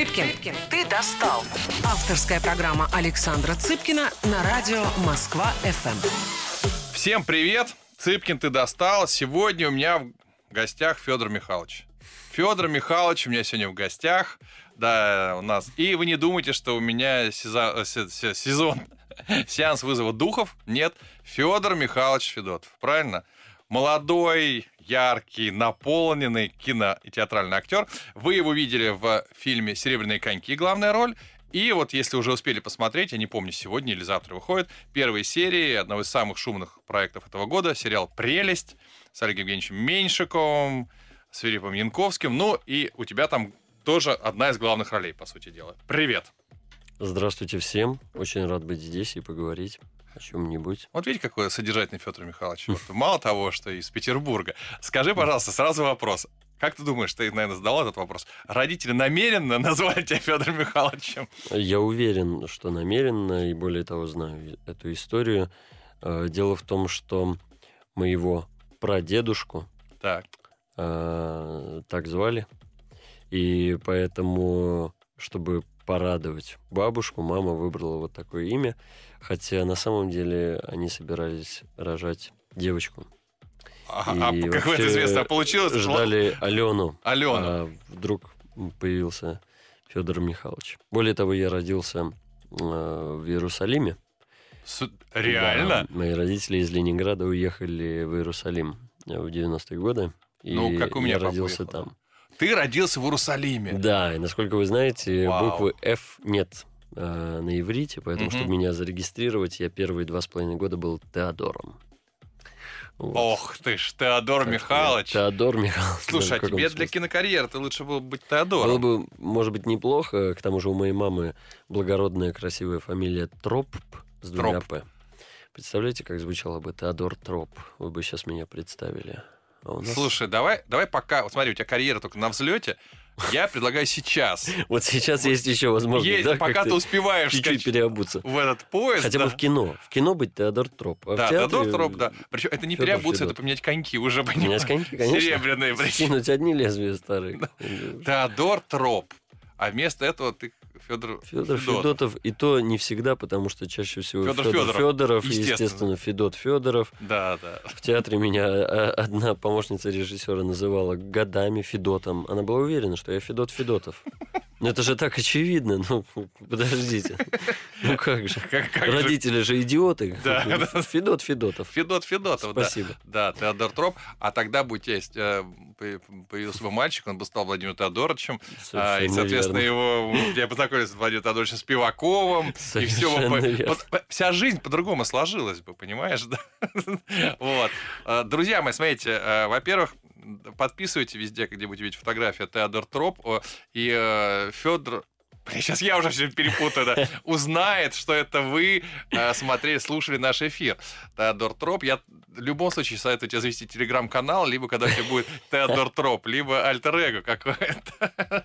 Цыпкин, ты достал. Авторская программа Александра Цыпкина на радио Москва-ФМ. Всем привет! Цыпкин, ты достал. Сегодня у меня в гостях Федор Михайлович. Федор Михайлович у меня сегодня в гостях. Да, у нас. И вы не думайте, что у меня сезон, сезон сеанс вызова духов. Нет, Федор Михайлович Федотов. Правильно? Молодой, яркий, наполненный кино- и театральный актер. Вы его видели в фильме «Серебряные коньки» главная роль. И вот если уже успели посмотреть, я не помню, сегодня или завтра выходит, первые серии одного из самых шумных проектов этого года, сериал «Прелесть» с Олегом Евгеньевичем Меньшиковым, с Филиппом Янковским. Ну и у тебя там тоже одна из главных ролей, по сути дела. Привет! Здравствуйте всем. Очень рад быть здесь и поговорить о чем-нибудь. Вот видите, какой содержательный Федор Михайлович. Вот, мало того, что из Петербурга. Скажи, пожалуйста, сразу вопрос. Как ты думаешь, ты, наверное, задал этот вопрос? Родители намеренно назвали тебя Федором Михайловичем? Я уверен, что намеренно, и более того, знаю эту историю. Э, Дело в том, что моего прадедушку Так. э, так звали. И поэтому, чтобы порадовать бабушку, мама выбрала вот такое имя. Хотя на самом деле они собирались рожать девочку. А, а И как вообще это известно, а получилось? Ждали Алену. Алену. А вдруг появился Федор Михайлович. Более того, я родился э, в Иерусалиме. С- Реально? Да, мои родители из Ленинграда уехали в Иерусалим э, в 90-е годы. И Ну, как у меня я родился уехал, там. Ты родился в Иерусалиме. Да, и насколько вы знаете, Вау. буквы F нет э, на иврите, поэтому, Мгм. чтобы меня зарегистрировать, я первые два с половиной года был Теодором. Вот. Ох ты ж, Теодор Так Михайлович. Теодор Михайлович. Слушай, а тебе смысле? для кинокарьеры ты лучше было бы быть Было Теодором. бы, может быть, неплохо. К тому же у моей мамы благородная, красивая фамилия Троп с двумя Троп. «п». Представляете, как звучало бы Теодор Троп? Вы бы сейчас меня представили. А нас- Слушай, давай, давай пока. Вот смотри, у тебя карьера только на взлете. Я предлагаю сейчас. Вот сейчас есть еще возможность, Есть, да, пока ты успеваешь чуть-чуть переобуться. в этот поезд. Хотя да. бы в кино. В кино быть Теодор Троп. А Да, театре Теодор Троп, да. Причем это не Фёдор переобуться, это Федотов. поменять коньки уже, понимаешь? коньки, конечно. Серебряные. Скинуть одни лезвия старые. Теодор Троп. А вместо этого ты Федор Федор Федотов, и то не всегда, потому что чаще всего Федор Фёдоров, Федоров, и, естественно. естественно, Федот Федоров. Да, да. В театре меня а, одна помощница режиссера называла годами Федотом. Она была уверена, что я Федот Федотов. Это же так очевидно. Ну, подождите. Ну как же. Как, как же? Родители же идиоты. Да, да. Федот Федотов. Федот Федотов, да. Спасибо. Да, Теодор Троп. А тогда бы у тебя есть, э, по- появился бы мальчик, он бы стал Владимиром Теодоровичем. а, и, Совершенно соответственно, верно. его я познакомился с Владимиром Теодоровичем Спиваковым. И все Совершенно верно. вся жизнь по-другому сложилась бы, понимаешь? да? Вот. Э, Друзья мои, смотрите, э, во-первых, подписывайте везде, где будете видеть фотографию Теодор Троп и Федор сейчас я уже все перепутаю, да, узнает, что это вы э, смотрели, слушали наш эфир. Теодор Троп. Я в любом случае советую тебе завести телеграм-канал, либо когда у тебя будет Теодор Троп, либо альтер-эго какое-то.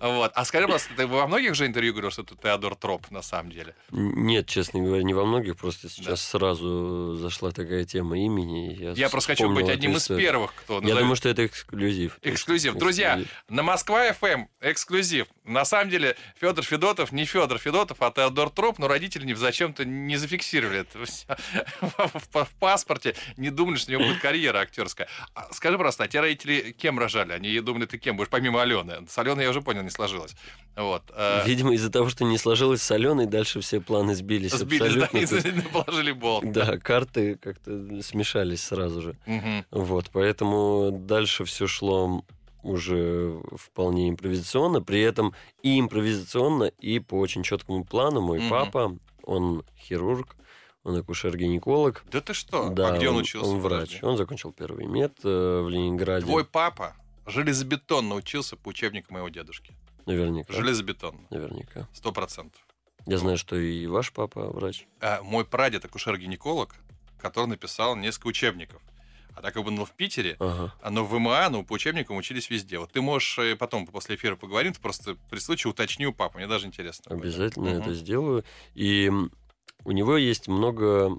Вот. А скажи, пожалуйста, ты во многих же интервью говорил, что ты Теодор Троп на самом деле? Нет, честно говоря, не во многих, просто сейчас сразу зашла такая тема имени. Я, Я просто хочу быть одним из первых, кто Я назовет- думаю, что это эксклюзив. Эксклюзив. Друзья, Эксклюзив. на Москва ФМ эксклюзив. На самом деле Федор Федотов не Федор Федотов, а Теодор Троп, но родители зачем-то не зафиксировали это в, паспорте, не думали, что у него будет карьера актерская. А скажи просто, а те родители кем рожали? Они думали, ты кем будешь, помимо Алены? С Аленой я уже понял, не сложилось. Вот. э, Видимо, из-за того, что не сложилось с Аленой, дальше все планы сбились. Сбились, да, абсолютно. и положили болт. Да, карты как-то смешались сразу же. Мгм. Вот, поэтому дальше все шло уже вполне импровизационно, при этом и импровизационно, и по очень четкому плану. Мой Мгм. папа, он хирург, он акушер-гинеколог. Да ты что? Да, а где он, учился? Он врач. Подожди. Он закончил первый мед э, в Ленинграде. Твой папа железобетонно учился по учебнику моего дедушки. Наверняка. Железобетонно. Наверняка. Сто процентов. Я знаю, что и ваш папа врач. А, мой прадед акушер-гинеколог, который написал несколько учебников. А так как он был в Питере, Ага. но в ВМА, ну, по учебникам учились везде. Вот ты можешь э, потом после эфира поговорим, ты просто при случае уточни у папы, мне даже интересно. Обязательно это сделаю. И у него есть много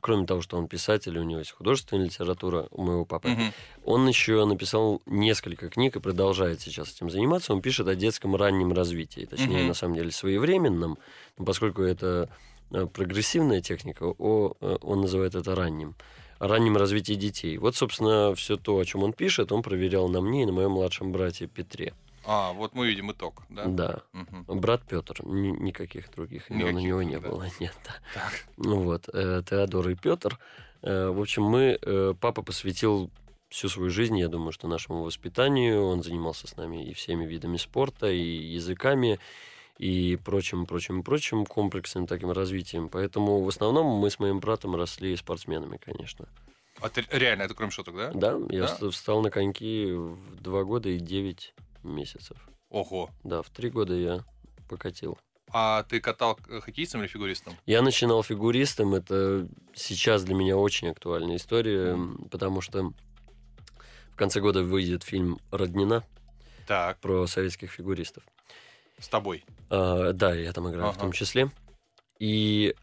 кроме того, что он писатель, у него есть художественная литература у моего папы, Мгм. он еще написал несколько книг и продолжает сейчас этим заниматься. Он пишет о детском раннем развитии, точнее, Мгм. на самом деле, своевременном, но поскольку это э, прогрессивная техника, э, он называет это ранним. О раннем развитии детей. Вот, собственно, все то, о чем он пишет, он проверял на мне и на моем младшем брате Петре. А, вот мы видим итог, да? Да. Мгм. Брат Петр, ни- никаких других имен у Никаких, него не да. было, нет. да. Так. Ну вот, э, Теодор и Петр. Э, В общем, мы, э, папа посвятил всю свою жизнь, я думаю, что нашему воспитанию. Он занимался с нами и всеми видами спорта, и языками, и прочим, прочим, прочим комплексным таким развитием. Поэтому в основном мы с моим братом росли спортсменами, конечно. А ты реально, это кроме шуток, да? Да, я Да? вст- встал на коньки в два года и девять месяцев. Ого. Да, в три года я покатил. А ты катал э, хоккеистом или фигуристом? Я начинал фигуристом. Это сейчас для меня очень актуальная история, потому что в конце года выйдет фильм «Роднина» Так, про советских фигуристов. С тобой. А, да, я там играю в Ага. том числе. И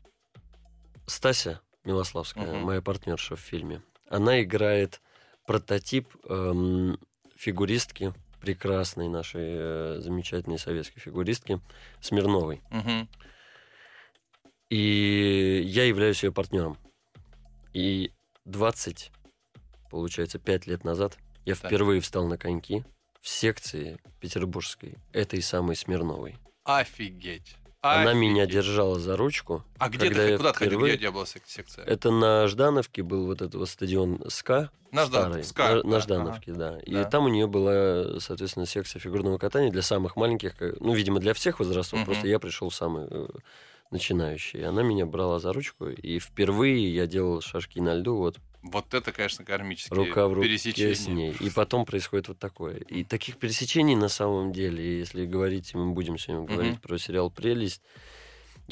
Стася Милославская, Мгм. моя партнерша в фильме, она играет прототип эм, фигуристки, прекрасной нашей э, замечательной советской фигуристки Смирновой. Мгм. И я являюсь ее партнером. И 20, получается, 5 лет назад я Так. впервые встал на коньки в секции петербургской, этой самой Смирновой. Офигеть. Она меня Офигеть. держала за ручку. А где когда ты, куда ты ходил? Где, где была сек- секция? Это на Ждановке был вот этот вот стадион СКА. На Ждан- старый, СКА, на, да, на ага. Ждановке, да. И Да. там у нее была, соответственно, секция фигурного катания для самых маленьких, как- ну, видимо, для всех возрастов. Мгм. Просто я пришел самый э, начинающий. Она меня брала за ручку, и впервые я делал шажки на льду, вот Вот это, конечно, кармические рука в руке пересечения. с ней. И потом происходит вот такое. И таких пересечений на самом деле, если говорить, и мы будем сегодня говорить про сериал «Прелесть»,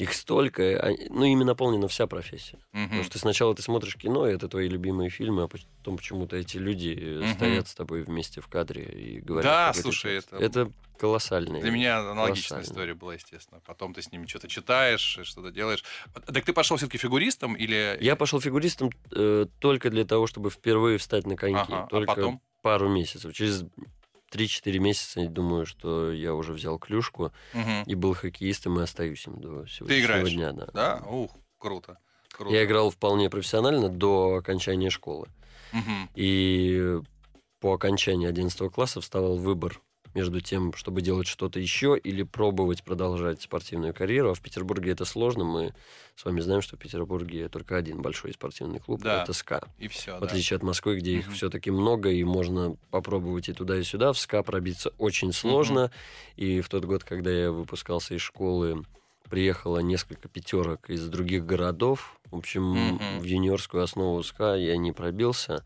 их столько, а- ну, ими наполнена вся профессия. Мгм. Потому что сначала ты смотришь кино, и это твои любимые фильмы, а потом почему-то эти люди э, Мгм. стоят с тобой вместе в кадре и говорят. Да, слушай, это- Это колоссальный. Для меня аналогичная история была, естественно. Потом ты с ними что-то читаешь, что-то делаешь. Так ты пошел все-таки фигуристом или... Я пошел фигуристом э, только для того, чтобы впервые встать на коньки. Ага, а только потом? пару месяцев. Через 3-4 месяца, я думаю, что я уже взял клюшку Мгм. и был хоккеистом и остаюсь им до сегодняшнего играешь? дня. Да. Да? Ух, круто. круто. Я играл вполне профессионально до окончания школы. Мгм. И по окончании 11 класса вставал выбор между тем, чтобы делать что-то еще или пробовать продолжать спортивную карьеру. А в Петербурге это сложно. Мы с вами знаем, что в Петербурге только один большой спортивный клуб. Да. Это СКА. И все, В отличие от Москвы, где их Мгм. все-таки много, и можно попробовать и туда, и сюда. В СКА пробиться очень сложно. И в тот год, когда я выпускался из школы, приехало несколько пятерок из других городов. В общем, Мгм. в юниорскую основу СКА я не пробился.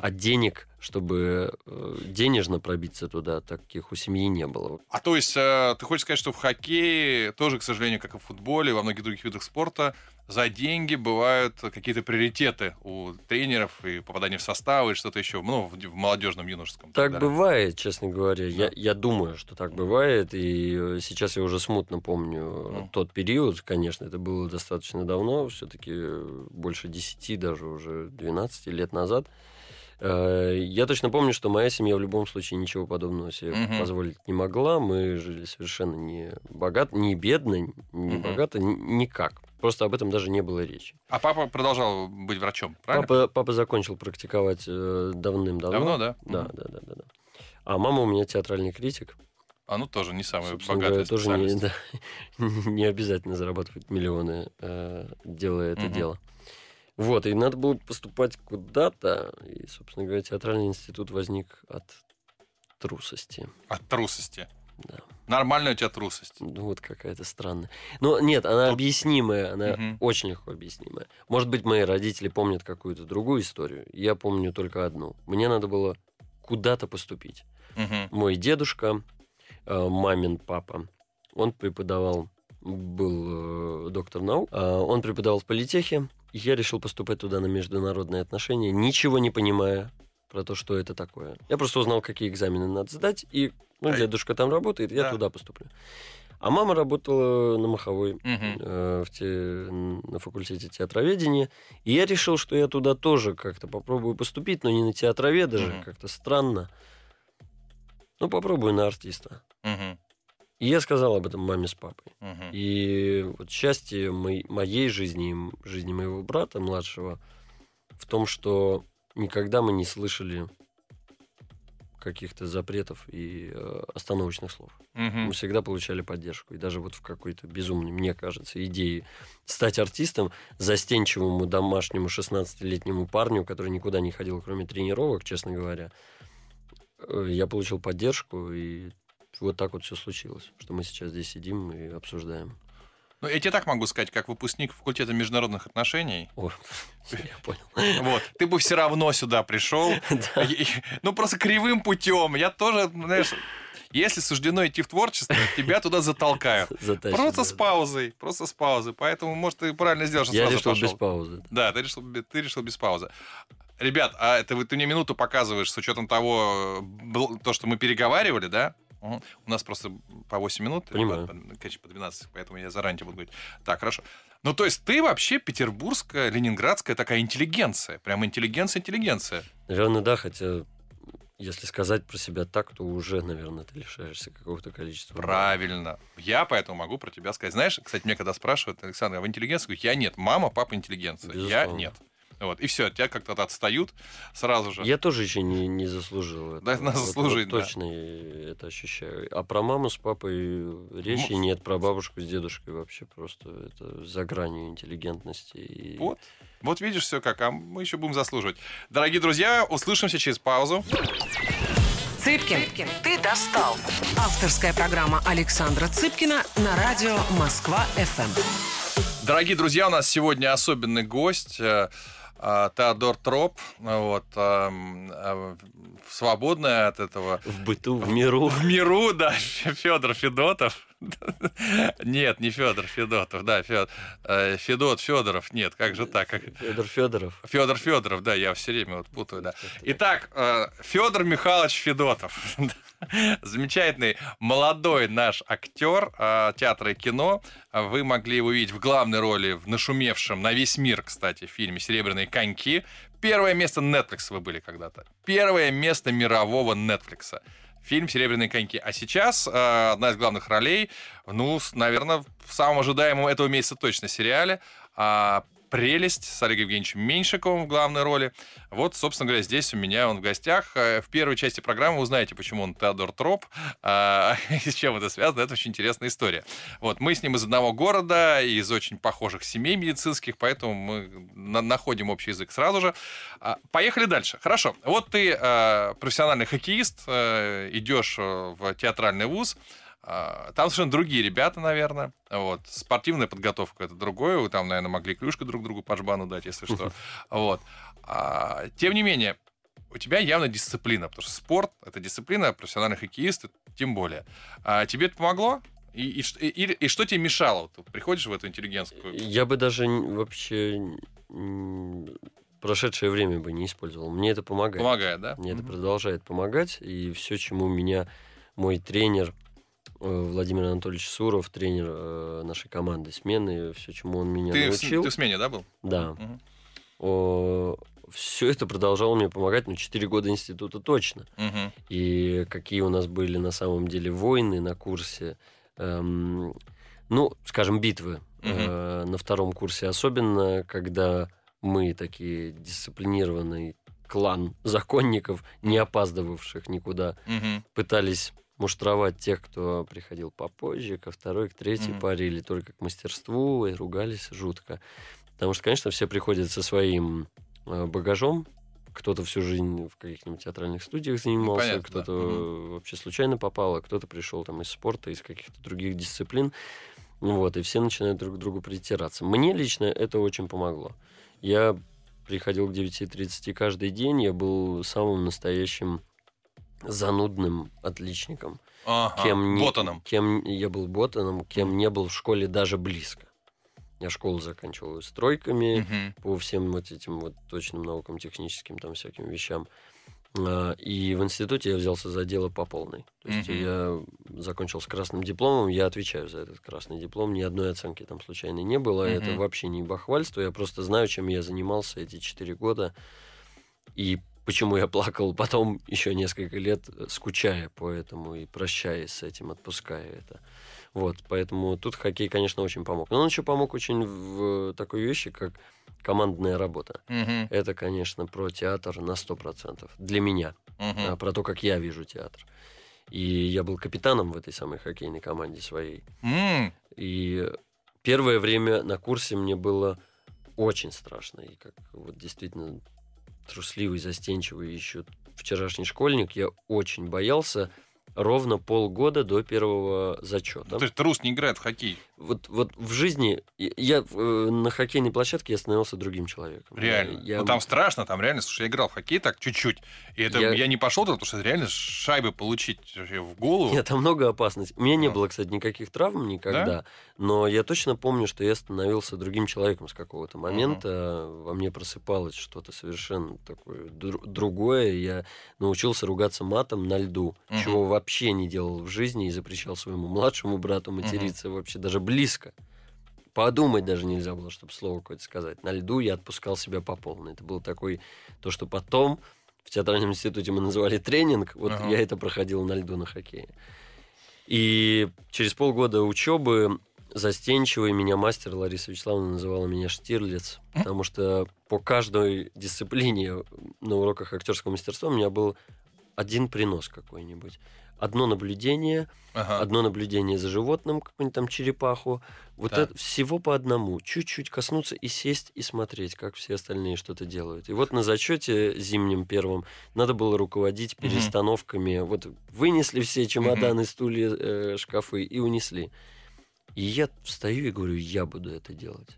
А денег, чтобы э, денежно пробиться туда, таких у семьи не было. А то есть э, ты хочешь сказать, что в хоккее тоже, к сожалению, как и в футболе, во многих других видах спорта, за деньги бывают какие-то приоритеты у тренеров и попадание в составы и что-то еще, ну, в, молодежном, юношеском. Так далее. бывает, честно говоря. Я, Да. я думаю, что так бывает. И э, сейчас я уже смутно помню Ну. тот период. Конечно, это было достаточно давно, все-таки больше 10, даже уже 12 лет назад. Э, Я точно помню, что моя семья в любом случае ничего подобного себе Мгм. позволить не могла. Мы жили совершенно не богато, не бедно, не Мгм. богато, ни- никак. Просто об этом даже не было речи. А папа продолжал быть врачом, правильно? Папа, папа закончил практиковать э, давным-давно. Давно, да? Да, Мгм. да, да, да, да. А мама у меня театральный критик. А ну тоже не самый Собственно богатый говоря, тоже не, да, не обязательно зарабатывать миллионы, э, делая это дело. Вот, и надо было поступать куда-то. И, собственно говоря, театральный институт возник от трусости. От трусости. Да. Нормальная у тебя трусость. Ну, вот какая-то странная. Но нет, она Тут- объяснимая, она Мгм. очень легко объяснимая. Может быть, мои родители помнят какую-то другую историю. Я помню только одну. Мне надо было куда-то поступить. Мгм. Мой дедушка, э, мамин папа, он преподавал, был э, доктор наук, а, он преподавал в политехе. Я решил поступать туда на международные отношения, ничего не понимая про то, что это такое. Я просто узнал, какие экзамены надо сдать, и ну, Ай. дедушка там работает, я Да. туда поступлю. А мама работала на Маховой, Мгм. э, в те- на факультете театроведения. И я решил, что я туда тоже как-то попробую поступить, но не на театроведа же, Мгм. как-то странно. Ну, попробую на артиста. Мгм. И я сказал об этом маме с папой. Мгм. И вот счастье мой- моей жизни жизни моего брата младшего в том, что никогда мы не слышали каких-то запретов и э, остановочных слов. Мгм. Мы всегда получали поддержку. И даже вот в какой-то безумной, мне кажется, идее стать артистом застенчивому домашнему 16-летнему парню, который никуда не ходил, кроме тренировок, честно говоря, э, я получил поддержку, и вот так вот все случилось, что мы сейчас здесь сидим и обсуждаем. Ну, я тебе так могу сказать, как выпускник факультета международных отношений, О, я понял. вот, ты бы все равно сюда пришел, Ну, просто кривым путем. Я тоже, знаешь, если суждено идти в творчество, тебя туда затолкают. Затащит, Просто да. с паузой, просто с паузой. Поэтому, может, ты правильно сделал, что Я сразу решил пошел. без паузы. Да, ты решил, ты решил без паузы. Ребят, а это ты мне минуту показываешь с учетом того, э, то, что мы переговаривали, да? У нас просто по 8 минут, Понимаю. по- по- конечно, по 12, поэтому я заранее буду говорить. Так, хорошо. Ну, то есть ты вообще петербургская, ленинградская такая интеллигенция. Прям интеллигенция-интеллигенция. Наверное, да, хотя если сказать про себя так, то уже, наверное, ты лишаешься какого-то количества. Правильно. Я поэтому могу про тебя сказать. Знаешь, кстати, мне когда спрашивают, Александр, а вы интеллигенция? Я я нет. Мама, папа интеллигенция. Я Безусловно. нет. Вот. И все, тебя как-то отстают сразу же. Я тоже еще не, не заслужил Да, этого. надо Вот- заслужить, вот да. точно я это ощущаю. А про маму с папой речи М- нет, про бабушку с дедушкой вообще просто это за гранью интеллигентности. И... Вот. Вот видишь все как, а мы еще будем заслуживать. Дорогие друзья, услышимся через паузу. Цыпкин, ты достал. Авторская программа Александра Цыпкина на радио Москва-ФМ. Дорогие друзья, у нас сегодня особенный гость. Э, Теодор Троп, вот, э, свободная от этого В быту, в миру. В миру, да, Федор Федотов. Нет, не Федор Федотов, да, Фе- э, Федот Федоров. Нет, как же так? Как... Федор Федоров. Федор Федоров, да, я все время вот путаю, да. Итак, Федор Михайлович Федотов. Замечательный молодой наш актер э, театра и кино. Вы могли его видеть в главной роли в нашумевшем на весь мир, кстати, фильме «Серебряные коньки». Первое место Netflix вы были когда-то. Первое место мирового Netflix. Фильм «Серебряные коньки». А сейчас э, одна из главных ролей, ну, наверное, в самом ожидаемом этого месяца точно сериале а, «Прелесть» с Олегом Евгеньевичем Меньшиковым в главной роли. Вот, собственно говоря, здесь у меня он в гостях. Э, В первой части программы узнаете, почему он Теодор Троп, а, и с чем это связано. Это очень интересная история. Вот, мы с ним из одного города, из очень похожих семей медицинских, поэтому мы на- находим общий язык сразу же. А, Поехали дальше. Хорошо. Вот ты э, профессиональный хоккеист, э, идешь в театральный вуз, а, Там совершенно другие ребята, наверное. Вот. Спортивная подготовка это другое. Вы там, наверное, могли клюшку друг другу по жбану дать, если что. Вот. А, Тем не менее, у тебя явно дисциплина, потому что спорт — это дисциплина, профессиональный хоккеист — тем более. А тебе это помогло? И, и, и- и- что тебе мешало? Ты приходишь в эту интеллигентскую... Я бы даже вообще прошедшее время бы не использовал. Мне это помогает. Помогает, да? Мне это Мгм. продолжает помогать. И все, чему меня мой тренер Владимир Анатольевич Суров, тренер э, нашей команды смены, все, чему он меня Ты, в научил. ты в смене, да, был? Да. Мгм. все это продолжало мне помогать, ну, 4 года института точно. Мгм. И какие у нас были на самом деле войны на курсе. эм, ну, скажем, битвы э, на втором курсе. Особенно, когда мы такие дисциплинированный клан законников, не опаздывавших никуда, Мгм. пытались муштровать тех, кто приходил попозже, ко второй, к третьей Мгм. паре, или только к мастерству, и ругались жутко. Потому что, конечно, все приходят со своим э, багажом. Кто-то всю жизнь в каких-нибудь театральных студиях занимался, понятно, да. кто-то Мгм. вообще случайно попал, а кто-то пришел там из спорта, из каких-то других дисциплин. Ну Вот, и все начинают друг к другу притираться. Мне лично это очень помогло. Я приходил к 9.30 каждый день, я был самым настоящим занудным отличником. Ага. Кем не- Ботаном. Кем я был ботаном, кем не был в школе даже близко. Я школу заканчивал с тройками Мгм. по всем вот этим вот точным наукам, техническим там всяким вещам. А, И в институте я взялся за дело по полной. То есть Мгм. я закончил с красным дипломом, я отвечаю за этот красный диплом. Ни одной оценки там случайно не было. Это Мгм. вообще не бахвальство. Я просто знаю, чем я занимался эти четыре года. И почему я плакал потом еще несколько лет, э, скучая по этому и прощаясь с этим, отпуская это. Вот, поэтому тут хоккей, конечно, очень помог. Но он еще помог очень в такой вещи, как командная работа. Мгм, Это, конечно, про театр на 100%. Для меня. а, Про то, как я вижу театр. И я был капитаном в этой самой хоккейной команде своей. М, И первое время на курсе мне было очень страшно. И как вот действительно трусливый, застенчивый еще вчерашний школьник, я очень боялся ровно полгода до первого зачета. То есть трус не играет в хоккей. Вот, вот в жизни я э, на хоккейной площадке я становился другим человеком. Реально. Я, Ну там страшно, там реально, слушай, я играл в хоккей так чуть-чуть. И это я, Я- не пошел туда, потому что реально шайбы получить в голову. Нет, там много опасностей. У меня не Ну. было, кстати, никаких травм никогда, но я точно помню, что я становился другим человеком с какого-то момента. Во мне просыпалось что-то совершенно такое дру- другое. Я научился ругаться матом на льду, Мгм. чего вообще не делал в жизни и запрещал своему младшему брату материться вообще даже близко. Подумать даже нельзя было, чтобы слово какое-то сказать. На льду я отпускал себя по полной. Это был такой, то, что потом в театральном институте мы называли тренинг. Вот Ага. я это проходил на льду на хоккее. И через полгода учебы застенчивый меня мастер Лариса Вячеславовна называла меня Штирлиц, потому что по каждой дисциплине на уроках актерского мастерства у меня был один принос какой-нибудь. Одно наблюдение, Ага. одно наблюдение за животным, какую-нибудь там черепаху. Вот Так. это всего по одному. Чуть-чуть коснуться и сесть и смотреть, как все остальные что-то делают. И вот на зачете зимнем первом надо было руководить перестановками. Вот вынесли все чемоданы, стулья, э, шкафы и унесли. И я встаю и говорю, я буду это делать.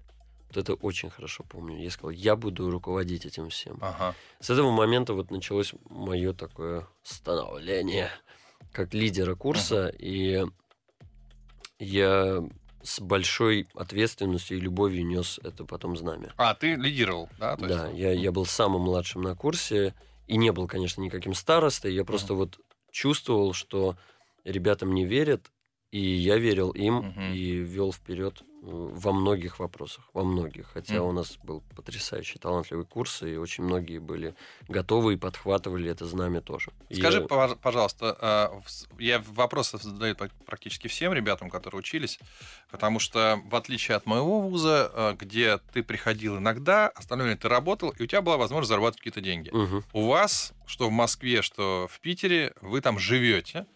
Вот это очень хорошо помню. Я сказал, я буду руководить этим всем. Ага. С этого момента вот началось мое такое становление как лидера курса, и я с большой ответственностью и любовью нес это потом знамя. А, ты лидировал, да? То да, есть- я, я был самым младшим на курсе, и не был, конечно, никаким старостой, я просто вот чувствовал, что ребята мне верят, и я верил им, Мгм. и вел вперед э, во многих вопросах, во многих. Хотя Мгм. у нас был потрясающий, талантливый курс, и очень многие были готовы и подхватывали это знамя тоже. Скажи, я- пож- пожалуйста, с- я вопросы задаю пр- практически всем ребятам, которые учились, потому что в отличие от моего вуза, а, где ты приходил иногда, остальное ты работал, и у тебя была возможность зарабатывать какие-то деньги. Мгм. У вас, что в Москве, что в Питере, вы там живете,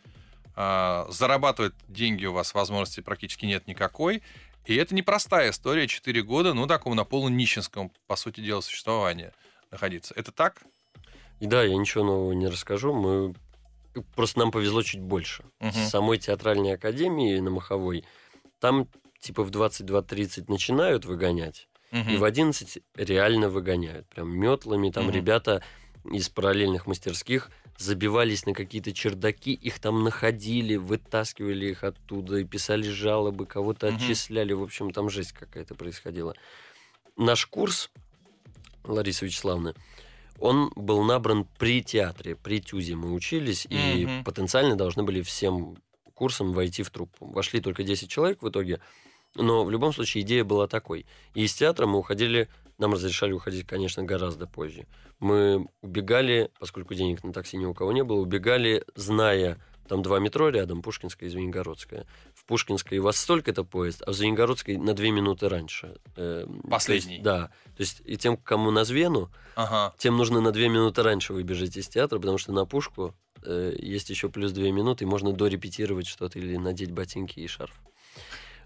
зарабатывать деньги у вас возможности практически нет никакой, и это непростая история, 4 года, ну, такого на полунищенском, по сути дела, существования находиться. Это так? Да, я ничего нового не расскажу. Мы просто нам повезло чуть больше. Мгм. С самой театральной академии на Маховой там типа в 22-30 начинают выгонять, Мгм. и в 11 реально выгоняют. Прям метлами. Там Мгм. ребята из параллельных мастерских забивались на какие-то чердаки, их там находили, вытаскивали их оттуда и писали жалобы, кого-то Мгм. отчисляли. В общем, там жесть какая-то происходила. Наш курс Ларисы Вячеславовны, он был набран при театре, при ТЮЗе мы учились, и Мгм. потенциально должны были всем курсом войти в труппу. Вошли только 10 человек в итоге, но в любом случае идея была такой. И из театра мы уходили, нам разрешали уходить, конечно, гораздо позже. Мы убегали, поскольку денег на такси ни у кого не было, убегали, зная, там два метро рядом, Пушкинская и Звенигородская. В Пушкинской у вас столько-то поезд, а в Звенигородской на две минуты раньше. Э, то есть, Последний. да. То есть и тем, кому на Звену, Ага. тем нужно на две минуты раньше выбежать из театра, потому что на пушку э, есть еще плюс две минуты, и можно дорепетировать что-то или надеть ботинки и шарф.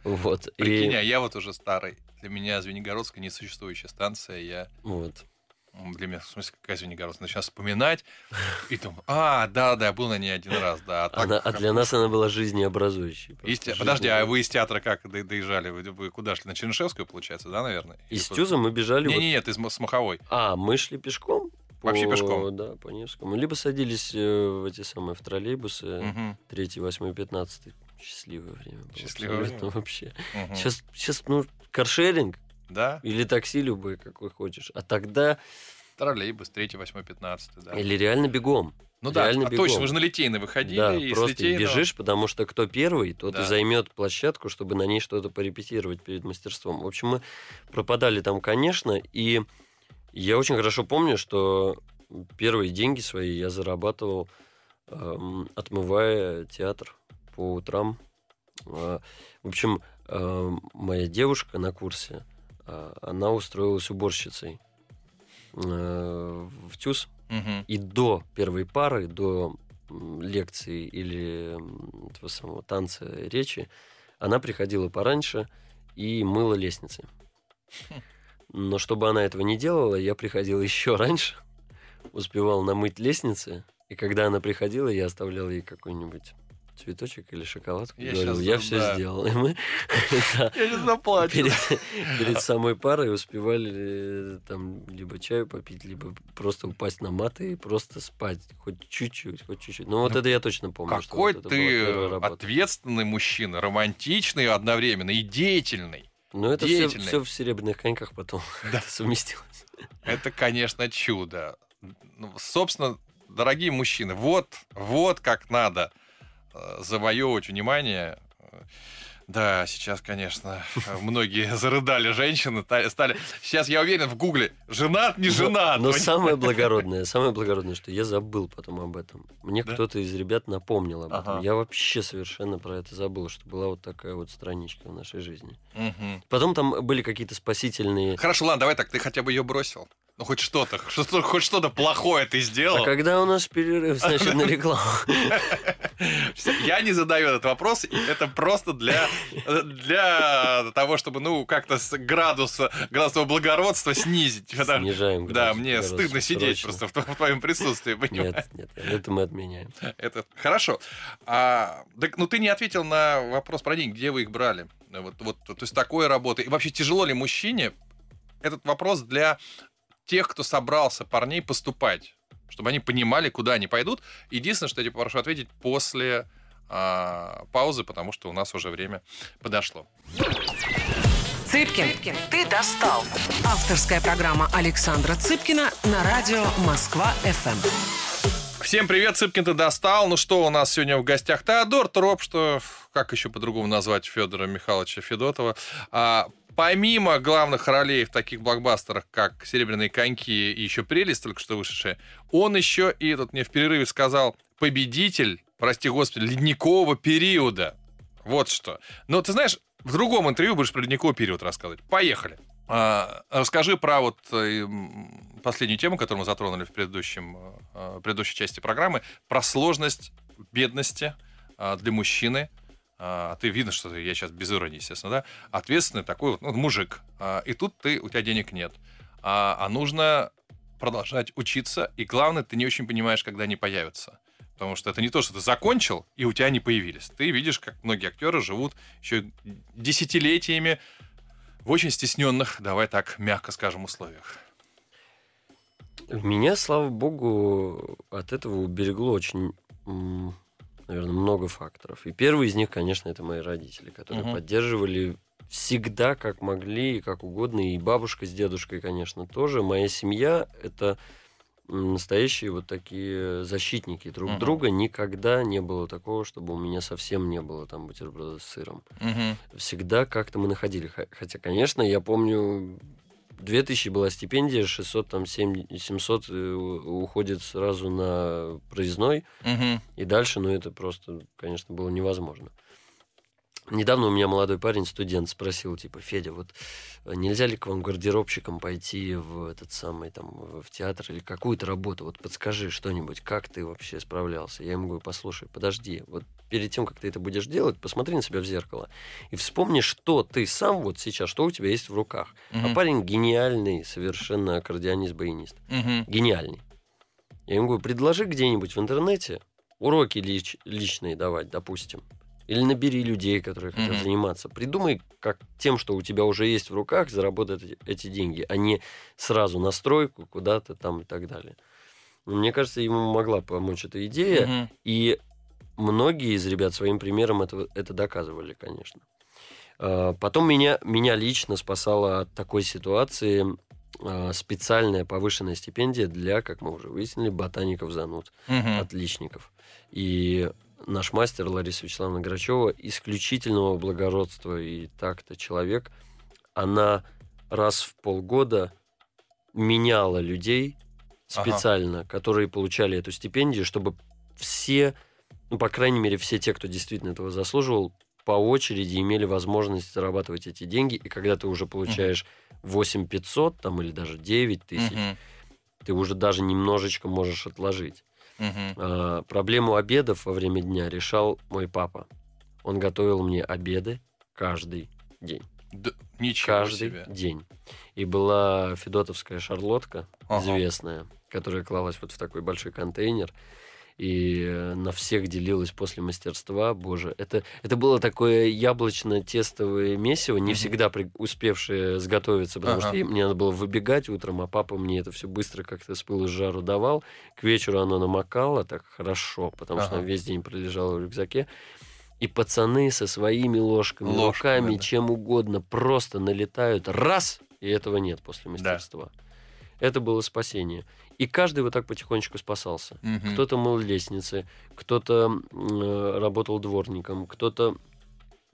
Вот. Прикинь, И, а я вот уже старый. Для меня Звенигородская несуществующая станция. Я вот. для меня, в смысле, какая Звенигородская? Начинаю вспоминать. И думаю, а, да, да, я был на ней один раз, да. А, так Она- а для нас она была жизнеобразующей. Из те- Подожди, а вы из театра как до- доезжали? Вы, вы куда шли? На Чернышевскую, получается, да, наверное? Или Из? Тюза мы бежали... вот- Не-не-нет, из М- с Маховой. А, мы шли пешком? Вообще по- пешком? Да, по Невскому. Либо садились э, в эти самые, в троллейбусы. Мгм, 3, 8, 15. Счастливое время было. Счастливое время. вообще. мгм. Сейчас, сейчас, ну, каршеринг Да? или такси любой, какой хочешь. А тогда Троллейбус, 3, 8, 15, да. Или реально бегом. Ну да, реально а бегом. точно, вы же на Литейной выходили, Да, и просто Литейного- бежишь, потому что кто первый, тот Да. и займет площадку, чтобы на ней что-то порепетировать перед мастерством. В общем, мы пропадали там, конечно, и я очень хорошо помню, что первые деньги свои я зарабатывал, эм, отмывая театр по утрам. Э, В общем, эм, моя девушка на курсе, э, она устроилась уборщицей в ТЮЗ. Мгм. И до первой пары, до лекции или этого самого танца речи, она приходила пораньше и мыла лестницы. Но чтобы она этого не делала, я приходил еще раньше, успевал намыть лестницы, и когда она приходила, я оставлял ей какой-нибудь цветочек или шоколадку. Я говорил, я да. все сделал. И мы перед, перед самой парой успевали э, там либо чаю попить, либо просто упасть на маты и просто спать. Хоть чуть-чуть, хоть чуть-чуть. Ну, вот Ну, это я точно помню. Какой вот ты ответственный мужчина, романтичный одновременно и деятельный. Ну, это все, деятельный. в серебряных коньках потом Да. совместилось. Это, конечно, чудо. Ну, собственно, дорогие мужчины, вот, вот как надо завоевывать внимание. Э, Да, сейчас, конечно, многие зарыдали женщины, та- стали... Сейчас, я уверен, в гугле женат, не женат. Но Вы- самое благородное, самое благородное, что я забыл потом об этом. Мне Да? кто-то из ребят напомнил об этом. Ага. Я вообще совершенно про это забыл, что была вот такая вот страничка в нашей жизни. Мгм. Потом там были какие-то спасительные Хорошо, ладно, давай так, ты хотя бы ее бросил. Ну, хоть что-то, что хоть что-то плохое ты сделал. А когда у нас перерыв, значит, на рекламу? Я не задаю этот вопрос, и это просто для, для того, чтобы, ну, как-то с градуса, градуса благородства снизить. Потому- Снижаем Да, градус, мне градус стыдно сидеть срочно. просто в твоем присутствии, понимаешь? Нет, нет, это мы отменяем. Это хорошо. А, так, ну, ты не ответил на вопрос про деньги, где вы их брали? Вот, вот, то есть такой работы. И вообще тяжело ли мужчине? Этот вопрос для тех, кто собрался парней поступать, чтобы они понимали, куда они пойдут. Единственное, что я тебя попрошу ответить после а, паузы, потому что у нас уже время подошло. Цыпкин, ты достал. Авторская программа Александра Цыпкина на радио Москва-ФМ. Всем привет, Цыпкин, ты достал. Ну что, у нас сегодня в гостях Теодор Троп, что, как еще по-другому назвать Федора Михайловича Федотова. А, помимо главных ролей в таких блокбастерах, как «Серебряные коньки» и еще «Прелесть», только что вышедшая, он еще и, тут мне в перерыве сказал, победитель, прости господи, ледникового периода. Вот что. Но ты знаешь, в другом интервью будешь про ледниковый период рассказывать. Поехали. А, Расскажи про вот э, последнюю тему, которую мы затронули в предыдущем, э, предыдущей части программы, про сложность бедности а, для мужчины. А, Ты видно, что ты- я сейчас без иронии, естественно, да? Ответственный такой вот ну, мужик. А, И тут ты, у тебя денег нет. А а нужно продолжать учиться, и главное, ты не очень понимаешь, когда они появятся. Потому что это не то, что ты закончил, и у тебя они появились. Ты видишь, как многие актеры живут еще десятилетиями в очень стесненных, давай так мягко скажем, условиях. Меня, слава богу, от этого уберегло очень, наверное, много факторов. И первый из них, конечно, это мои родители, которые Мгм. поддерживали всегда, как могли, и как угодно. И бабушка с дедушкой, конечно, тоже. Моя семья — это настоящие вот такие защитники друг Мгм. друга. Никогда не было такого, чтобы у меня совсем не было там бутерброда с сыром. всегда как-то мы находили. Хотя, конечно, я помню, 2000 была стипендия, 600, там, 7, 700 э, уходит сразу на проездной, Мгм. и дальше, ну, это просто, конечно, было невозможно. Недавно у меня молодой парень, студент, спросил, типа, Федя, вот э, нельзя ли к вам гардеробщикам пойти в этот самый, там, в театр или какую-то работу? Вот подскажи что-нибудь, как ты вообще справлялся? Я ему говорю, послушай, подожди, вот перед тем, как ты это будешь делать, посмотри на себя в зеркало и вспомни, что ты сам вот сейчас, что у тебя есть в руках. А Мгм. парень гениальный, совершенно аккордеонист-баянист. Мгм. Гениальный. Я ему говорю, предложи где-нибудь в интернете уроки лич- личные давать, допустим. Или набери людей, которые хотят Мгм. заниматься. Придумай, как тем, что у тебя уже есть в руках, заработать эти, деньги, а не сразу на стройку куда-то там и так далее. Но мне кажется, ему могла помочь эта идея. Мгм. И многие из ребят своим примером это, это доказывали, конечно. А, Потом меня, меня лично спасало от такой ситуации а, специальная повышенная стипендия для, как мы уже выяснили, ботаников зануд, Мгм. отличников. И наш мастер Лариса Вячеславовна Грачева исключительного благородства и так-то человек. Она раз в полгода меняла людей Ага. специально, которые получали эту стипендию, чтобы все, ну, по крайней мере, все те, кто действительно этого заслуживал, по очереди имели возможность зарабатывать эти деньги. И когда ты уже получаешь 8 500 там, или даже 9 тысяч, Мгм. ты уже даже немножечко можешь отложить. А, проблему обедов во время дня решал мой папа. Он готовил мне обеды каждый день. Д- Ничего каждый себе. день. И была федотовская шарлотка, Ага. известная, которая клалась вот в такой большой контейнер. И на всех делилась после мастерства. Боже, это, это было такое яблочно-тестовое месиво, не всегда при- успевшее сготовиться, потому Ага. что мне надо было выбегать утром, а папа мне это все быстро как-то с пылу с жару давал. К вечеру оно намокало так хорошо, потому что Ага. оно весь день пролежало в рюкзаке. И пацаны со своими ложками, Ложками, руками, да. чем угодно, просто налетают раз, и этого нет после мастерства. Это было спасение. И каждый вот так потихонечку спасался. Мгм. Кто-то мыл лестницы, кто-то э, работал дворником, кто-то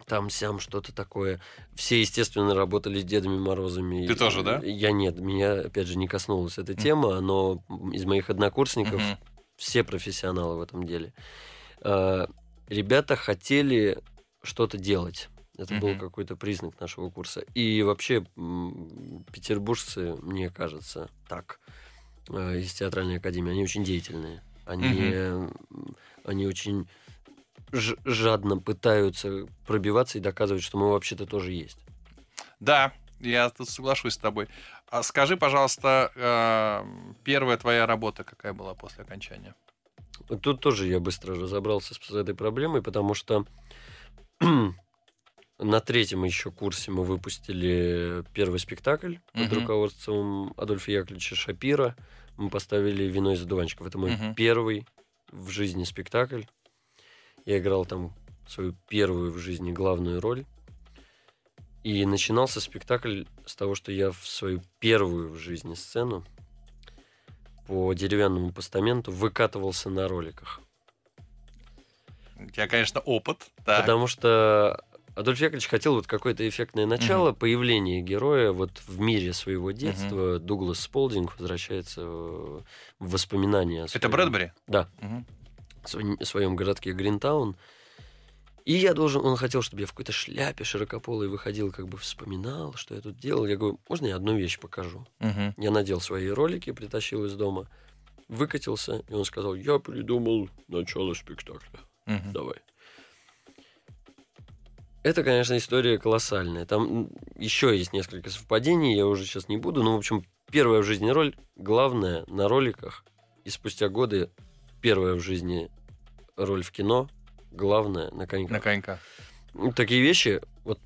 там сям что-то такое. Все, естественно, работали с Дедами Морозами. Ты тоже, да? Я нет, меня, опять же, не коснулась эта тема, но из моих однокурсников Мгм. все профессионалы в этом деле. А, Ребята хотели что-то делать. Это был Мгм. какой-то признак нашего курса. И вообще петербуржцы, мне кажется, так, э, из театральной академии, они очень деятельные. Они, м, они очень жадно пытаются пробиваться и доказывать, что мы вообще-то тоже есть. Да, я тут соглашусь с тобой. А скажи, пожалуйста, э, первая твоя работа какая была после окончания? Тут тоже я быстро разобрался с этой проблемой, потому что на третьем еще курсе мы выпустили первый спектакль под Мгм. руководством Адольфа Яковлевича Шапира. Мы поставили «Вино из одуванчиков». Это мой Мгм. первый в жизни спектакль. Я играл там свою первую в жизни главную роль. И начинался спектакль с того, что я в свою первую в жизни сцену по деревянному постаменту выкатывался на роликах. У тебя, конечно, опыт. Так. Потому что Адольф Яковлевич хотел вот какое-то эффектное начало, появление героя вот в мире своего детства. Дуглас Сполдинг возвращается в в воспоминания. о Это своем- Брэдбери? Да. Мгм. сво- своем городке Гринтаун. И я должен, он хотел, чтобы я в какой-то шляпе широкополой выходил, как бы вспоминал, что я тут делал. Я говорю, можно я одну вещь покажу? Мгм. Я надел свои ролики, притащил из дома, выкатился, и он сказал, я придумал начало спектакля. Мгм. Давай. Это, конечно, история колоссальная. Там еще есть несколько совпадений, я уже сейчас не буду. Ну, в общем, первая в жизни роль, главная на роликах. И спустя годы первая в жизни роль в кино, главная на коньках. На конька. Ну, Такие вещи, вот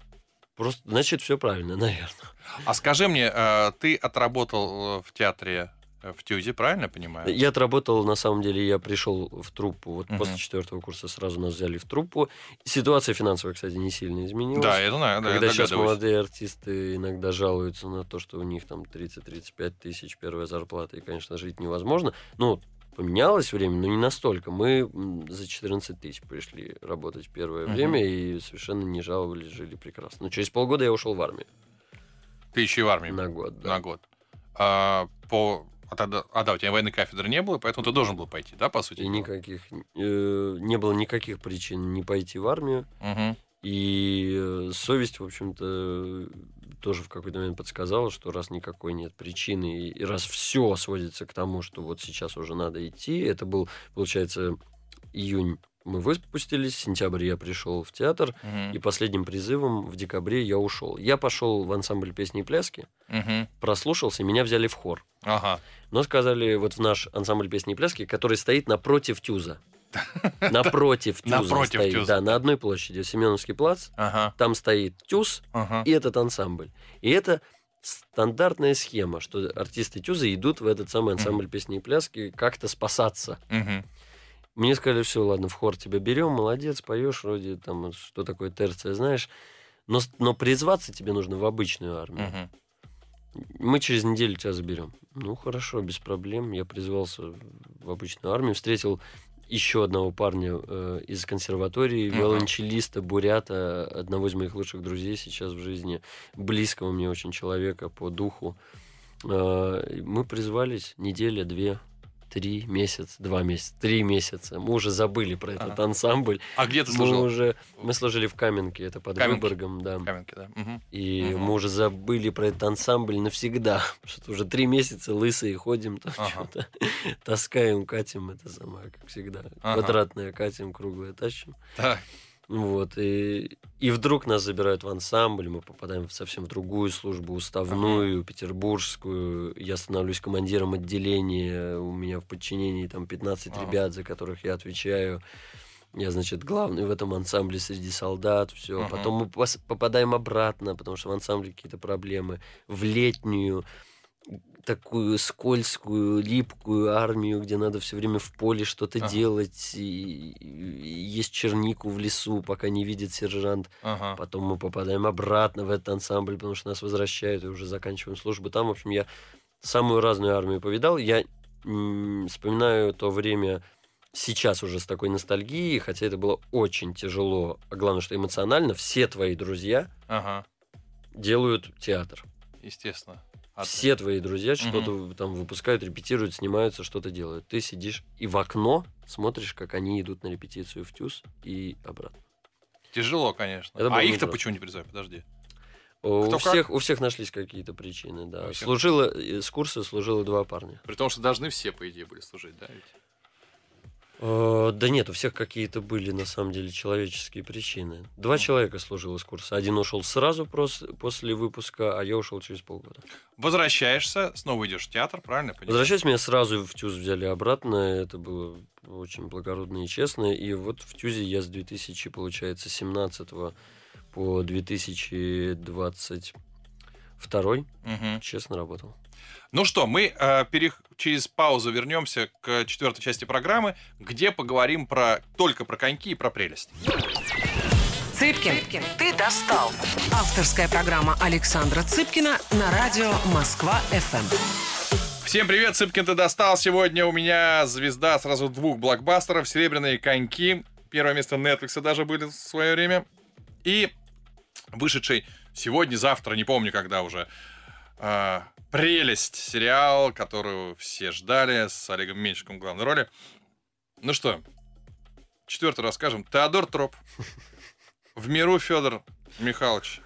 просто, значит, все правильно, наверное. А скажи мне, э, ты отработал э, в театре в Тюзе, правильно понимаю? Я отработал, на самом деле, я пришел в труппу. Вот Мгм. после четвертого курса сразу нас взяли в труппу. Ситуация финансовая, кстати, не сильно изменилась. Да, я знаю, Когда сейчас молодые артисты иногда жалуются на то, что у них там 30-35 тысяч первая зарплата, и, конечно, жить невозможно. Ну, поменялось время, но не настолько. Мы за 14 тысяч пришли работать первое Мгм. время и совершенно не жаловались, жили прекрасно. Но через полгода я ушел в армию. Ты еще и в армии На год, да. на год. А, по... а, тогда... а, да, у тебя военной кафедры не было, поэтому ты должен был пойти, да, по сути? И никаких... э, не было никаких причин не пойти в армию. Мгм. И э, совесть, в общем-то, тоже в какой-то момент подсказала, что раз никакой нет причины, и раз все сводится к тому, что вот сейчас уже надо идти, это был, получается, июнь мы выпустились, сентябрь я пришел в театр, Мгм. и последним призывом в декабре я ушел. Я пошел в ансамбль песни и пляски, Мгм. прослушался, и меня взяли в хор. Ага. Но сказали, вот в наш ансамбль песни и пляски, который стоит напротив Тюза. Напротив Тюза Напротив стоит, да, на одной площади, Семеновский плац. Ага. Там стоит Тюз Ага. и этот ансамбль. И это стандартная схема, что артисты Тюза идут в этот самый ансамбль песни и пляски как-то спасаться. Мгм. Мне сказали, все, ладно, в хор тебя берем, молодец, поешь, вроде там, что такое терция, знаешь. Но, но призваться тебе нужно в обычную армию. Мгм. мы через неделю тебя заберем. Ну, хорошо, без проблем. Я призвался в обычную армию, встретил еще одного парня э, из консерватории, Мгм. виолончелиста, бурята, одного из моих лучших друзей сейчас в жизни, близкого мне очень человека по духу. Э, мы призвались неделя, две, три месяца, два месяца, три месяца. Мы уже забыли про этот Ага. ансамбль. А где ты Мы служил? уже мы служили в Каменке, это под Каменке. Выборгом, да. Каменке, да. Мгм. И Мгм. мы уже забыли про этот ансамбль навсегда. Что уже три месяца лысые ходим, там Ага. что-то таскаем, катим, это самое, как всегда. Ага. Квадратное катим, круглое тащим. Так. Вот. И, и вдруг нас забирают в ансамбль, мы попадаем в совсем другую службу, уставную, петербургскую. Я становлюсь командиром отделения, у меня в подчинении там 15 Ага. ребят, за которых я отвечаю. Я, значит, главный в этом ансамбле среди солдат, все. Мгм. Потом мы попадаем обратно, потому что в ансамбле какие-то проблемы, в летнюю такую скользкую, липкую армию, где надо все время в поле что-то Ага. делать, и, и есть чернику в лесу, пока не видит сержант. Ага. Потом мы попадаем обратно в этот ансамбль, потому что нас возвращают, и уже заканчиваем службу там. В общем, я самую разную армию повидал. Я м, вспоминаю то время сейчас уже с такой ностальгией, хотя это было очень тяжело, а главное, что эмоционально, все твои друзья Ага. делают театр. Естественно. А- Все твои друзья что-то там выпускают, репетируют, снимаются, что-то делают. Ты сидишь и в окно смотришь, как они идут на репетицию в ТЮЗ и обратно. Тяжело, конечно. Это а их-то почему не призывают? Подожди. У как? всех, у всех нашлись какие-то причины, да. Служило, э, с курса служило два парня. При том, что должны все, по идее, были служить, да? ведь? Э, Да нет, у всех какие-то были, на самом деле, человеческие причины. Два человека служило с курса. Один ушел сразу после выпуска, а я ушел через полгода. Возвращаешься, снова идешь в театр, правильно? я понимаю? Возвращаясь, меня сразу в ТЮЗ взяли обратно. Это было очень благородно и честно. И вот в ТЮЗе я с 2000, получается, 17 по 2022 Мгм. честно работал. Ну что, мы э, перех- через паузу вернемся к четвертой части программы, где поговорим про только про коньки и про прелесть. Цыпкин, ты достал. Авторская программа Александра Цыпкина на радио Москва-ФМ. Всем привет, Цыпкин ты достал. Сегодня у меня звезда сразу двух блокбастеров «Серебряные коньки». Первое место Netflix даже были в свое время. И вышедший сегодня-завтра, не помню когда уже, э, «Прелесть» сериал, которую все ждали, с Олегом Меньшиком в главной роли. Ну что, четвертый расскажем. Теодор Троп. В миру Федор Михайлович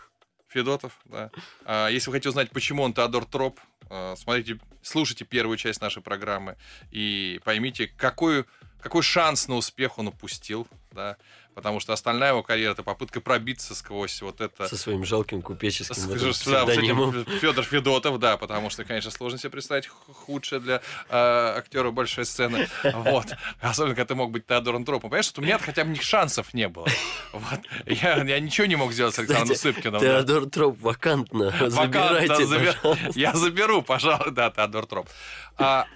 Федотов, да. А, Если вы хотите узнать, почему он Теодор Троп, а, смотрите, слушайте первую часть нашей программы и поймите, какой, какой шанс на успех он упустил, да. Потому что остальная его карьера это попытка пробиться сквозь вот это Со своим жалким купеческим с- да, псевдонимом. Федор Федотов, да, потому что, конечно, сложно себе представить ху- худшее для э, актера большой сцены. Вот. Особенно, когда ты мог быть Теодором Тропом. Понимаешь, что у меня хотя бы них шансов не было. Вот. Я, я ничего не мог сделать с Александром Кстати, Сыпкиным. да. Теодор Троп вакантно. Вакантно Забирайте, забер-. Я заберу, пожалуй, да, Теодор Троп. А,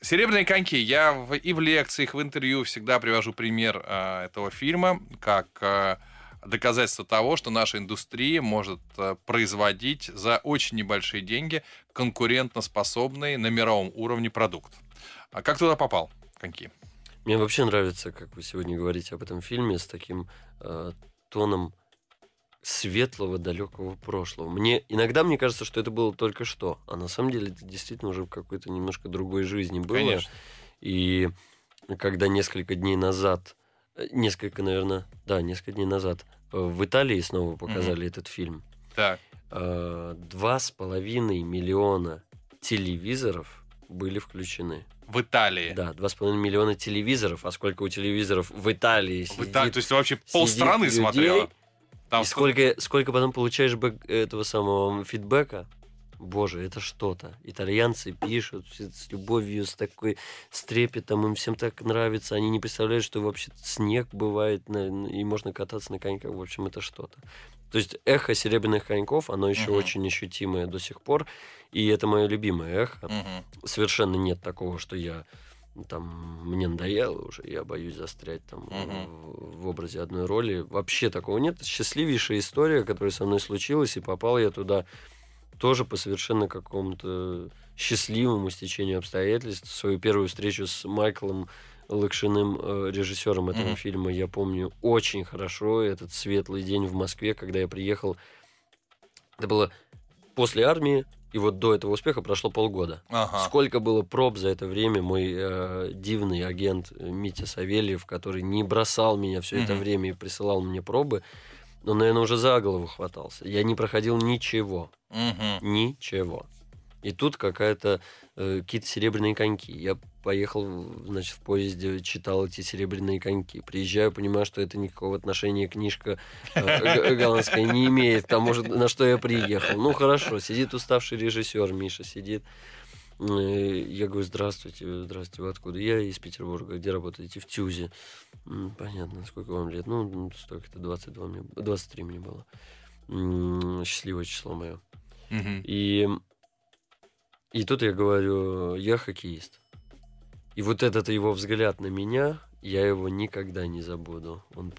Серебряные коньки. Я в- и в лекциях, в интервью всегда привожу пример а, этого фильма как а, доказательство того, что наша индустрия может а, производить за очень небольшие деньги конкурентоспособный на мировом уровне продукт. А как туда попал коньки? Мне вообще нравится, как вы сегодня говорите об этом фильме с таким э, тоном светлого, далекого прошлого. Мне иногда мне кажется, что это было только что, а на самом деле это действительно уже в какой-то немножко другой жизни было. Конечно. И когда несколько дней назад, э, несколько, наверное, да, несколько дней назад э, в Италии снова показали этот фильм, Так. э, два с половиной миллиона телевизоров были включены. В Италии. Да, два с половиной миллиона телевизоров. А сколько у телевизоров в Италии В сидит? Италии. То есть вообще полстраны людей, смотрела. Там и сколько, сколько потом получаешь бэк- этого самого фидбэка? Боже, это что-то. Итальянцы пишут с любовью, с такой с трепетом, им всем так нравится. Они не представляют, что вообще снег бывает, на- и можно кататься на коньках. В общем, это что-то. То есть эхо серебряных коньков, оно еще Мгм. очень ощутимое до сих пор. И это мое любимое эхо Мгм. совершенно нет такого, что я там мне надоело уже, я боюсь застрять там Мгм. в, в образе одной роли. Вообще такого нет. Счастливейшая история, которая со мной случилась, и попал я туда тоже по совершенно какому-то счастливому стечению обстоятельств. Свою первую встречу с Майклом Лакшиным, э, режиссером этого Мгм. фильма, я помню очень хорошо. Этот светлый день в Москве, когда я приехал. Это было после армии, и вот до этого успеха прошло полгода. Ага. Сколько было проб за это время, мой э, дивный агент Митя Савельев, который не бросал меня все это время и присылал мне пробы, он, наверное, уже за голову хватался. Я не проходил ничего. Ничего. И тут какая-то э, какие-то серебряные коньки. Я поехал, значит, в поезде, читал эти серебряные коньки. Приезжаю, понимаю, что это никакого отношения книжка э, голландская не имеет к тому, на что я приехал. Ну, хорошо, сидит уставший режиссер, Миша сидит. Э, Я говорю, здравствуйте, здравствуйте, вы откуда? Я из Петербурга, где работаете? В ТЮЗе. «М, Понятно, сколько вам лет? Ну, столько-то, 22 мне, 23 мне было. Счастливое число мое. Мгм. И, и тут я говорю, я хоккеист. И вот этот его взгляд на меня, я его никогда не забуду. Он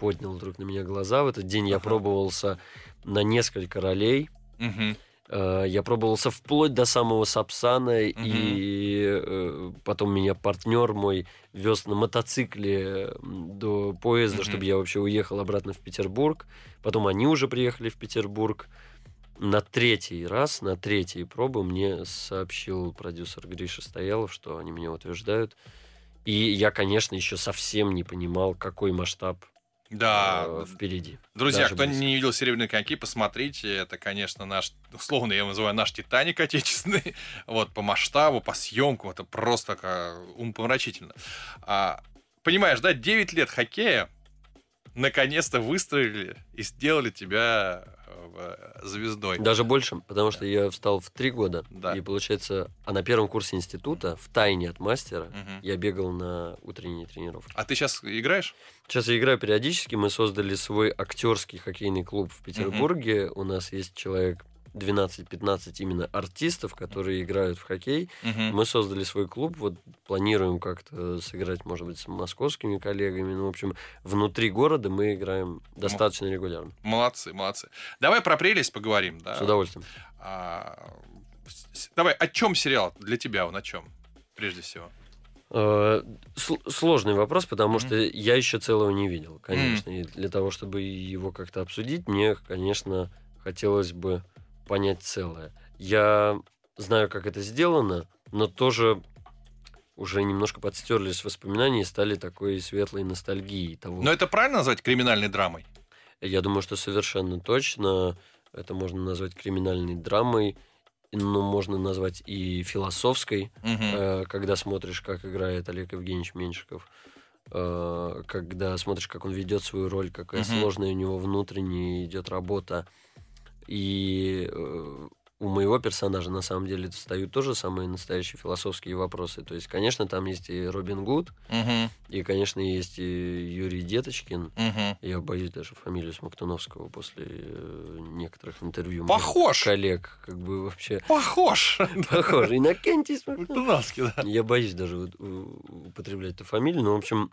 поднял вдруг на меня глаза. В этот день я Ага. пробовался на несколько ролей. Э, Я пробовался вплоть до самого Сапсана, и э, потом меня партнер мой вез на мотоцикле до поезда, Мгм. чтобы я вообще уехал обратно в Петербург. Потом они уже приехали в Петербург. На третий раз, на третьей пробы мне сообщил продюсер Гриша Стоялов, что они меня утверждают. И я, конечно, еще совсем не понимал, какой масштаб Да. э, впереди. Друзья, даже кто близко. не видел «Серебряные коньки», посмотрите. Это, конечно, наш, условно я его называю, наш «Титаник» отечественный. Вот, по масштабу, по съемкам, это просто как умопомрачительно. А, понимаешь, да, 9 лет хоккея наконец-то выстроили и сделали тебя звездой. Даже больше, потому что я встал в три года. Да. И получается, а на первом курсе института, в тайне от мастера, Мгм. я бегал на утренние тренировки. А ты сейчас играешь? Сейчас я играю периодически. Мы создали свой актерский хоккейный клуб в Петербурге. У нас есть человек 12-15 именно артистов, которые играют в хоккей. Мгм. Мы создали свой клуб, вот планируем как-то сыграть, может быть, с московскими коллегами. Ну, в общем, внутри города мы играем достаточно регулярно. Молодцы, молодцы. Давай про прелесть поговорим. Да? С удовольствием. А, давай, о чем сериал для тебя? Он о чем? Прежде всего. Э, сл- Сложный вопрос, потому Мгм. что я еще целого не видел, конечно. И для того, чтобы его как-то обсудить, мне, конечно, хотелось бы понять целое. Я знаю, как это сделано, но тоже уже немножко подстерлись воспоминания и стали такой светлой ностальгией того. Но это правильно назвать криминальной драмой? Я думаю, что совершенно точно это можно назвать криминальной драмой, но можно назвать и философской. Э, когда смотришь, как играет Олег Евгеньевич Меньшиков, э, когда смотришь, как он ведет свою роль, какая Мгм. сложная у него внутренняя идет работа. И э, у моего персонажа на самом деле встают тоже самые настоящие философские вопросы. То есть, конечно, там есть и Робин Гуд, Мгм. и, конечно, есть и Юрий Деточкин. Мгм. Я боюсь даже фамилию Смоктуновского после э, некоторых интервью. Похож. Коллег, как бы вообще Похож. похож. Иннокентий Смоктунов. Мактуновский, да. Я боюсь даже у- употреблять эту фамилию, но, в общем,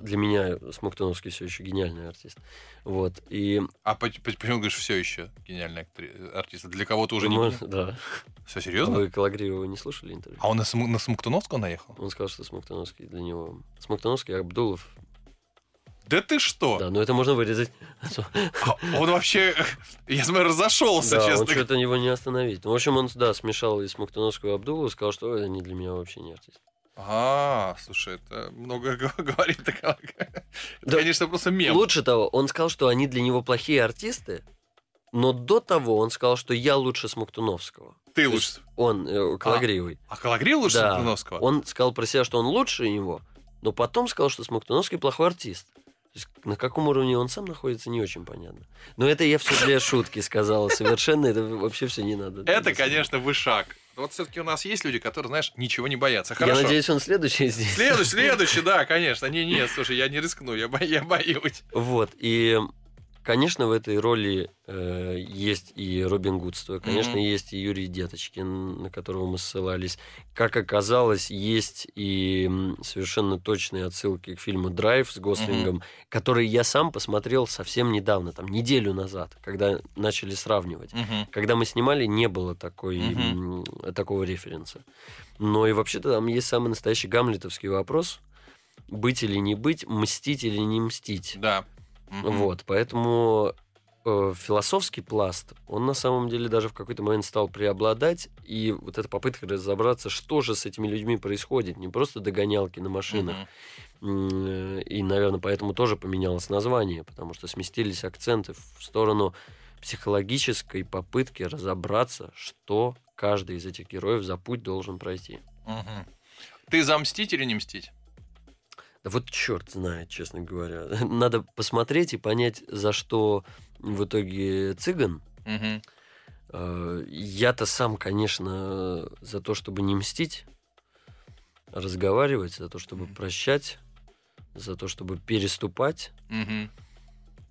для меня Смоктуновский все еще гениальный артист. Вот. И А по- по- почему говоришь все еще гениальный артист? Для кого-то уже не мы- гениальный? да. Все А серьезно? Вы Калагриева не слушали интервью? А он на, См- на Смоктуновского наехал? Он сказал, что Смоктуновский для него... Смоктуновский, Абдулов. Да ты что? Да, но это можно вырезать. А Он вообще, я смотрю, разошелся, Да, он честно. что-то его не остановить. Ну, в общем, он, да, смешал и Смоктуновского и Абдулова, сказал, что «Ой, они для меня вообще не артисты. А, слушай, это много говорит. Это, Да. конечно, просто мем. Лучше того, он сказал, что они для него плохие артисты, но до того он сказал, что я лучше Смоктуновского. Ты То лучше. Он, э, Калагриевый. А Калагрил лучше Да. Смоктуновского? Он сказал про себя, что он лучше него, но потом сказал, что Смоктуновский плохой артист. То есть на каком уровне он сам находится, не очень понятно. Но это я все для шутки сказала совершенно, это вообще все не надо. Это, конечно, вышаг. Вот все-таки у нас есть люди, которые, знаешь, ничего не боятся. Хорошо. Я надеюсь, он следующий здесь. Следующий, следующий, да, конечно. Не, нет, слушай, я не рискну, я, бо- я боюсь. Вот, и конечно, в этой роли э, есть и Робин Гудство, конечно, Мгм. есть и Юрий Деточкин, на которого мы ссылались. Как оказалось, есть и совершенно точные отсылки к фильму «Драйв» с Гослингом, который я сам посмотрел совсем недавно, там, неделю назад, когда начали сравнивать. Мгм. Когда мы снимали, не было такой, м, такого референса. Но и вообще-то там есть самый настоящий гамлетовский вопрос. Быть или не быть, мстить или не мстить. Да. Мгм. Вот, поэтому э, философский пласт, он на самом деле даже в какой-то момент стал преобладать, и вот эта попытка разобраться, что же с этими людьми происходит, не просто догонялки на машинах, э, и, наверное, поэтому тоже поменялось название, потому что сместились акценты в сторону психологической попытки разобраться, что каждый из этих героев за путь должен пройти. Мгм. Ты за мстить или не мстить? Да вот черт знает, честно говоря. Надо посмотреть и понять, за что в итоге цыган. Э, Я-то сам, конечно, за то, чтобы не мстить, разговаривать, за то, чтобы прощать, за то, чтобы переступать. Мгм.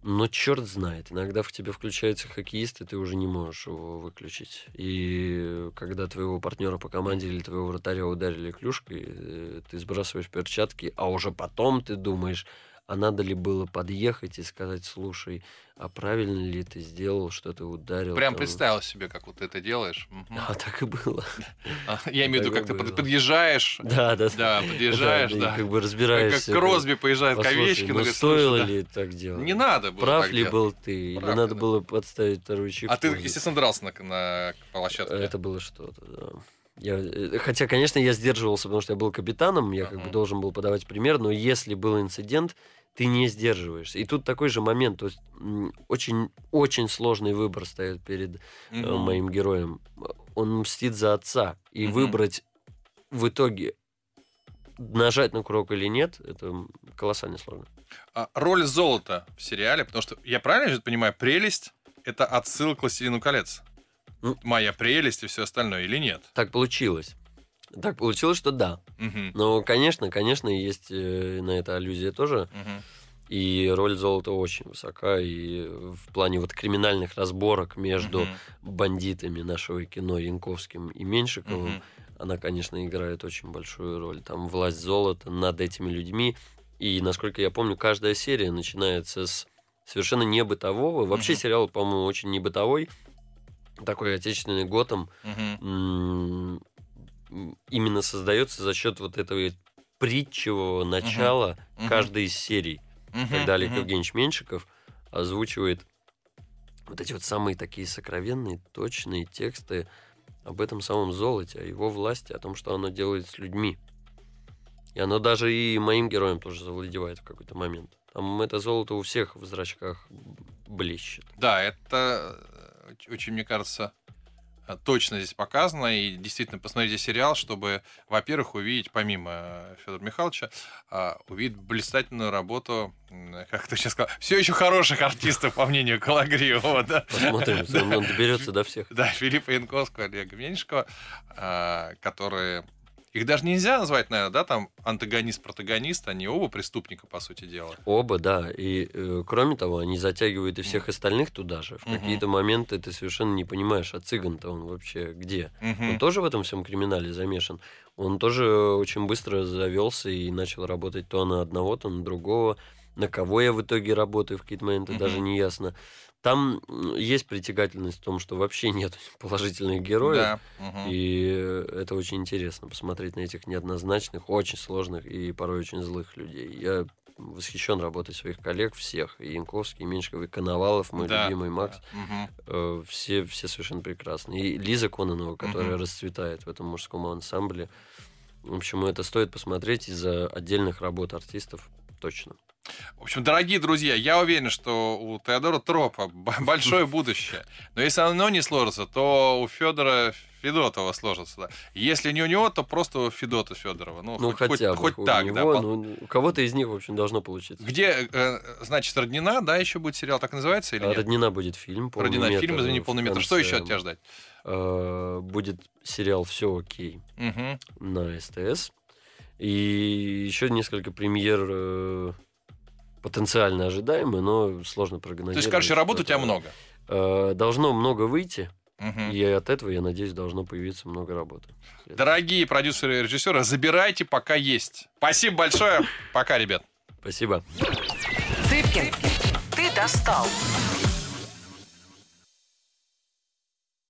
Но черт знает, иногда в тебе включается хоккеист, и ты уже не можешь его выключить. И когда твоего партнера по команде или твоего вратаря ударили клюшкой, э, ты сбрасываешь перчатки, а уже потом ты думаешь, а надо ли было подъехать и сказать, слушай, а правильно ли ты сделал, что ты ударил? Прям там?» представил себе, как вот ты это делаешь. А так и было. А, Я имею в виду, как ты подъезжаешь. Да, да. Да, подъезжаешь, да. как бы Как разбираешься. Кросби поезжает к Овечкину. ну стоило «Слушай, да, ли так делать? Не надо было Прав ли делать». был ты? Или надо было подставить вторую чипку? А ты, естественно, дрался на, площадке. Это было что-то, да. Я, э, хотя, конечно, я сдерживался, потому что я был капитаном, я как бы должен был подавать пример, но если был инцидент, ты не сдерживаешься. И тут такой же момент, то есть очень, очень сложный выбор стоит перед э, Мгм. моим героем. Он мстит за отца, и Мгм. выбрать в итоге нажать на курок или нет, это колоссально сложно. А, Роль золота в сериале, потому что, я правильно же понимаю, прелесть — это отсыл к «Властелину колец». Ну. Моя прелесть и все остальное, или нет? Так получилось. Так получилось, что да. Мгм. Но, конечно, конечно, есть э, на это аллюзия тоже. Мгм. И роль золота очень высока. И в плане вот криминальных разборок между Мгм. бандитами нашего кино Янковским и Меньшиковым, Мгм. она, конечно, играет очень большую роль. Там власть золота над этими людьми. И, насколько я помню, каждая серия начинается с совершенно не бытового. Вообще Мгм. сериал, по-моему, очень не бытовой. Такой отечественный Готэм Мгм. Именно создается за счет вот этого притчевого начала Мгм. каждой из серий, Мгм. когда Олег Мгм. Евгеньевич Меньшиков озвучивает вот эти вот самые такие сокровенные, точные тексты об этом самом золоте, о его власти, о том, что оно делает с людьми. И оно даже и моим героям тоже завладевает в какой-то момент. Там это золото у всех в зрачках блещет. Да, это э, оч- очень, мне кажется, точно здесь показано. И действительно, посмотрите сериал, чтобы, во-первых, увидеть, помимо Федора Михайловича, а, увидеть блистательную работу, м, как ты сейчас сказал, все еще хороших артистов, по мнению Калагриева. Да? Посмотрим, Да. он, он доберется до всех. Да, Филиппа Янковского, Олега Меньшикова, а, которые... Их даже нельзя назвать, наверное, да, там антагонист-протагонист, они оба преступника, по сути дела. Оба, да. И э, кроме того, они затягивают и всех остальных туда же. В Мгм. какие-то моменты ты совершенно не понимаешь, а цыган-то он вообще где? Мгм. Он тоже в этом всем криминале замешан. Он тоже очень быстро завелся и начал работать то на одного, то на другого. На кого я в итоге работаю в какие-то моменты, Мгм. даже не ясно. Там есть притягательность в том, что вообще нет положительных героев. Да. мгм. И это очень интересно посмотреть на этих неоднозначных, очень сложных и порой очень злых людей. Я восхищен работой своих коллег всех. И Янковский, и Меньшиков, и Коновалов, мой Да, любимый Макс. да. Э, Все, все совершенно прекрасны. И Лиза Кононова, которая Мгм. расцветает в этом мужском ансамбле. В общем, это стоит посмотреть из-за отдельных работ артистов. Точно. В общем, дорогие друзья, я уверен, что у Теодора Тропа большое будущее. Но если оно не сложится, то у Федора Федотова сложится. Если не у него, то просто у Федота Федорова. Ну, Ну, хоть, хоть- хотя бы хоть у так, него, да. ну, у кого-то из них, в общем, должно получиться. Где, э, значит, Роднина, да, еще будет сериал, так называется или А нет? Роднина будет фильм. полный Роднина фильм, извини, в полный метр. Что еще от тебя ждать? Э, Будет сериал «Все окей» Мгм. на СТС. И еще несколько премьер э, потенциально ожидаемые, но сложно прогнозировать. То есть, короче, работы у тебя много. э, Должно много выйти, Мгм. и от этого, я надеюсь, должно появиться много работы. Дорогие продюсеры и режиссеры, забирайте, пока есть. Спасибо большое. Пока, ребят. Спасибо. Цыпкин, ты достал.